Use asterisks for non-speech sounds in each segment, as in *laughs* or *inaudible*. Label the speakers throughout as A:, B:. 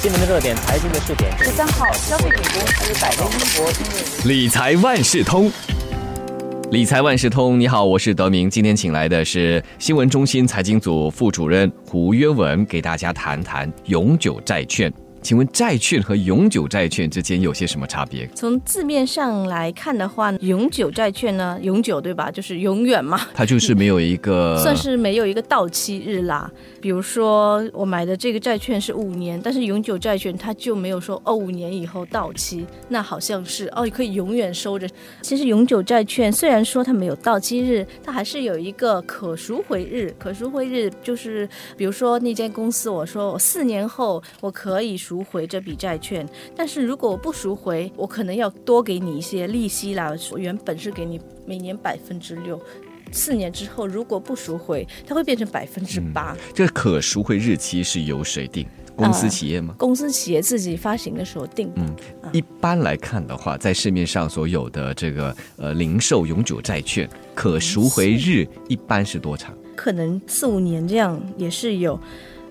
A: 新闻的热点，财经的热点。
B: 十三号，消费品公司百威英博
C: 理财万事通，理财万事通，你好，我是德明。今天请来的是新闻中心财经组副主任胡约文，给大家谈谈永久债券。请问债券和永久债券之间有些什么差别？
B: 从字面上来看的话，永久债券呢，永久对吧？就是永远嘛，
C: 它就是没有一个 *laughs*
B: 算是没有一个到期日啦。比如说我买的这个债券是五年，但是永久债券它就没有说哦五年以后到期，那好像是哦可以永远收着。其实永久债券虽然说它没有到期日，它还是有一个可赎回日。可赎回日就是比如说那间公司，我说我四年后我可以赎回这笔债券，但是如果我不赎回，我可能要多给你一些利息啦。我原本是给你每年百分之六。四年之后，如果不赎回，它会变成百分之八。
C: 这可赎回日期是由谁定？公司企业吗？
B: 公司企业自己发行的时候定。嗯，
C: 一般来看的话，在市面上所有的这个呃零售永久债券，可赎回日一般是多长？
B: 可能四五年这样也是有。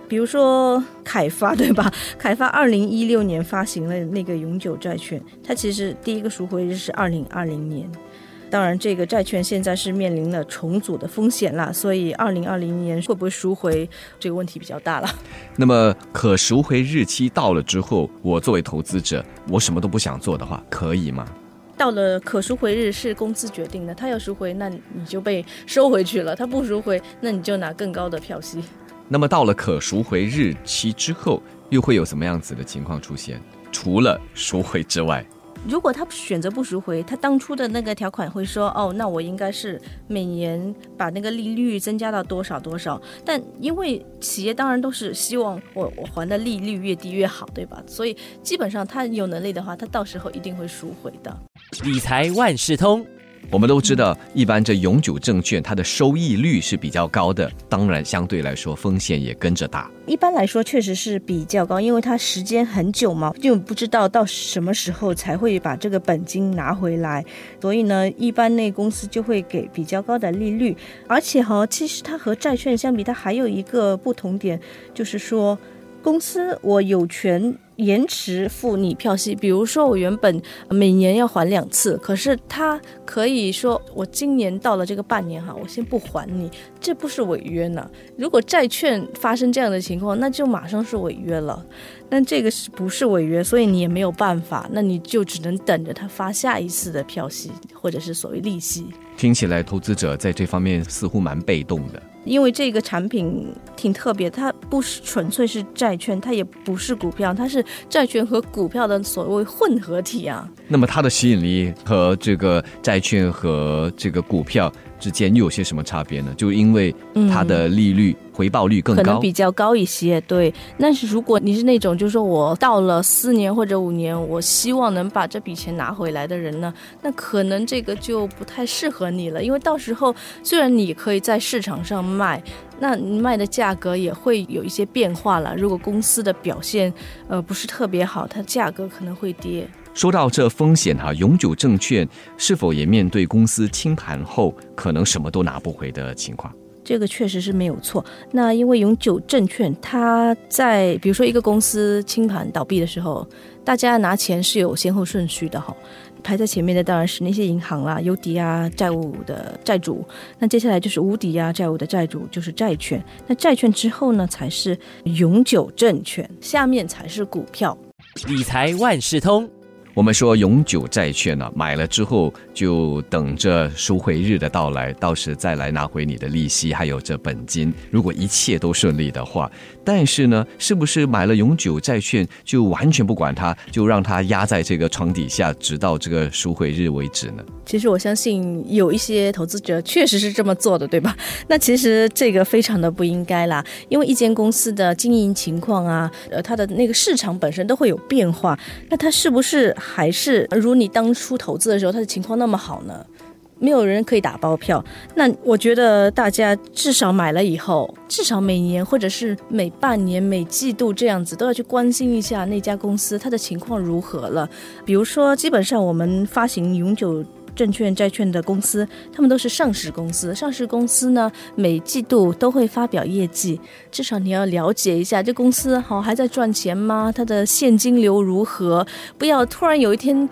B: 比如说凯发对吧？*laughs* 凯发二零一六年发行了那个永久债券，它其实第一个赎回日是二零二零年。当然，这个债券现在是面临了重组的风险了，所以二零二零年会不会赎回这个问题比较大了。*laughs*
C: 那么可赎回日期到了之后，我作为投资者，我什么都不想做的话，可以吗？
B: 到了可赎回日是公司决定的，他要赎回，那你就被收回去了；他不赎回，那你就拿更高的票息。
C: 那么到了可赎回日期之后，又会有什么样子的情况出现？除了赎回之外，
B: 如果他选择不赎回，他当初的那个条款会说，哦，那我应该是每年把那个利率增加到多少多少。但因为企业当然都是希望我我还的利率越低越好，对吧？所以基本上他有能力的话，他到时候一定会赎回的。
A: 理财万事通。
C: 我们都知道，一般这永久证券它的收益率是比较高的，当然相对来说风险也跟着大。
B: 一般来说确实是比较高，因为它时间很久嘛，就不知道到什么时候才会把这个本金拿回来，所以呢，一般那公司就会给比较高的利率。而且哈，其实它和债券相比，它还有一个不同点，就是说公司我有权。延迟付你票息，比如说我原本每年要还两次，可是他可以说我今年到了这个半年哈，我先不还你，这不是违约呢？如果债券发生这样的情况，那就马上是违约了。但这个是不是违约？所以你也没有办法，那你就只能等着他发下一次的票息，或者是所谓利息。
C: 听起来投资者在这方面似乎蛮被动的。
B: 因为这个产品挺特别，它不是纯粹是债券，它也不是股票，它是债券和股票的所谓混合体啊。
C: 那么它的吸引力和这个债券和这个股票。之间又有些什么差别呢？就因为它的利率回报率更高，
B: 可能比较高一些。对，但是如果你是那种，就是说我到了四年或者五年，我希望能把这笔钱拿回来的人呢，那可能这个就不太适合你了。因为到时候虽然你可以在市场上卖，那你卖的价格也会有一些变化了。如果公司的表现呃不是特别好，它价格可能会跌。
C: 说到这风险哈，永久证券是否也面对公司清盘后可能什么都拿不回的情况？
B: 这个确实是没有错。那因为永久证券，它在比如说一个公司清盘倒闭的时候，大家拿钱是有先后顺序的哈。排在前面的当然是那些银行啦，有抵押债务的债主。那接下来就是无抵押债务的债主，就是债券。那债券之后呢，才是永久证券，下面才是股票。
A: 理财万事通。
C: 我们说永久债券呢，买了之后就等着赎回日的到来，到时再来拿回你的利息，还有这本金。如果一切都顺利的话，但是呢，是不是买了永久债券就完全不管它，就让它压在这个床底下，直到这个赎回日为止呢？
B: 其实我相信有一些投资者确实是这么做的，对吧？那其实这个非常的不应该啦，因为一间公司的经营情况啊，呃，它的那个市场本身都会有变化，那它是不是？还是如你当初投资的时候，他的情况那么好呢？没有人可以打包票。那我觉得大家至少买了以后，至少每年或者是每半年、每季度这样子，都要去关心一下那家公司它的情况如何了。比如说，基本上我们发行永久。证券、债券的公司，他们都是上市公司。上市公司呢，每季度都会发表业绩，至少你要了解一下这公司好还在赚钱吗？它的现金流如何？不要突然有一天。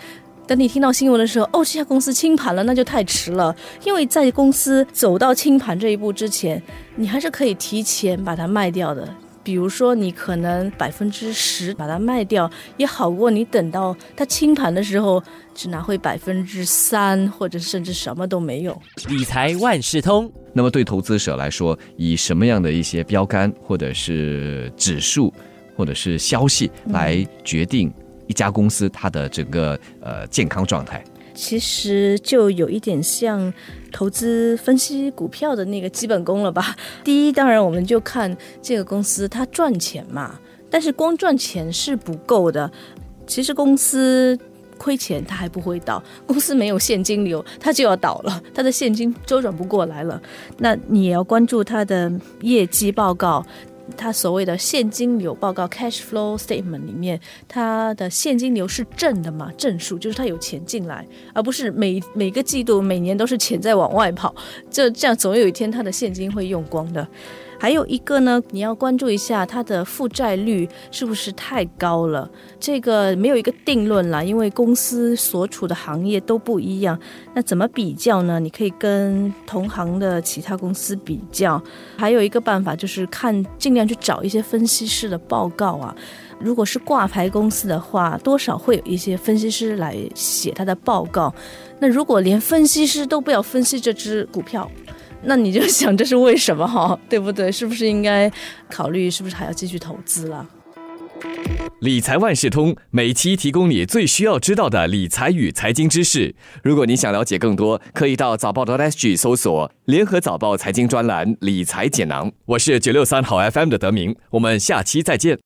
B: 等你听到新闻的时候，哦，这家公司清盘了，那就太迟了。因为在公司走到清盘这一步之前，你还是可以提前把它卖掉的。比如说，你可能百分之十把它卖掉，也好过你等到它清盘的时候只拿回百分之三，或者甚至什么都没有。
A: 理财万事通。
C: 那么对投资者来说，以什么样的一些标杆，或者是指数，或者是消息来决定一家公司它的整个呃健康状态？
B: 其实就有一点像投资分析股票的那个基本功了吧。*laughs* 第一，当然我们就看这个公司它赚钱嘛，但是光赚钱是不够的。其实公司亏钱它还不会倒，公司没有现金流它就要倒了，它的现金周转不过来了。那你也要关注它的业绩报告。他所谓的现金流报告 （cash flow statement） 里面，它的现金流是正的嘛？正数就是它有钱进来，而不是每每个季度、每年都是钱在往外跑。这这样总有一天它的现金会用光的。还有一个呢，你要关注一下它的负债率是不是太高了。这个没有一个定论啦，因为公司所处的行业都不一样。那怎么比较呢？你可以跟同行的其他公司比较。还有一个办法就是看，尽量去找一些分析师的报告啊。如果是挂牌公司的话，多少会有一些分析师来写他的报告。那如果连分析师都不要分析这只股票，那你就想这是为什么哈，*laughs* 对不对？是不是应该考虑是不是还要继续投资了？
D: 理财万事通每期提供你最需要知道的理财与财经知识。如果你想了解更多，可以到早报的 SG 搜索联合早报财经专栏理财简囊。我是九六三好 FM 的德明，我们下期再见。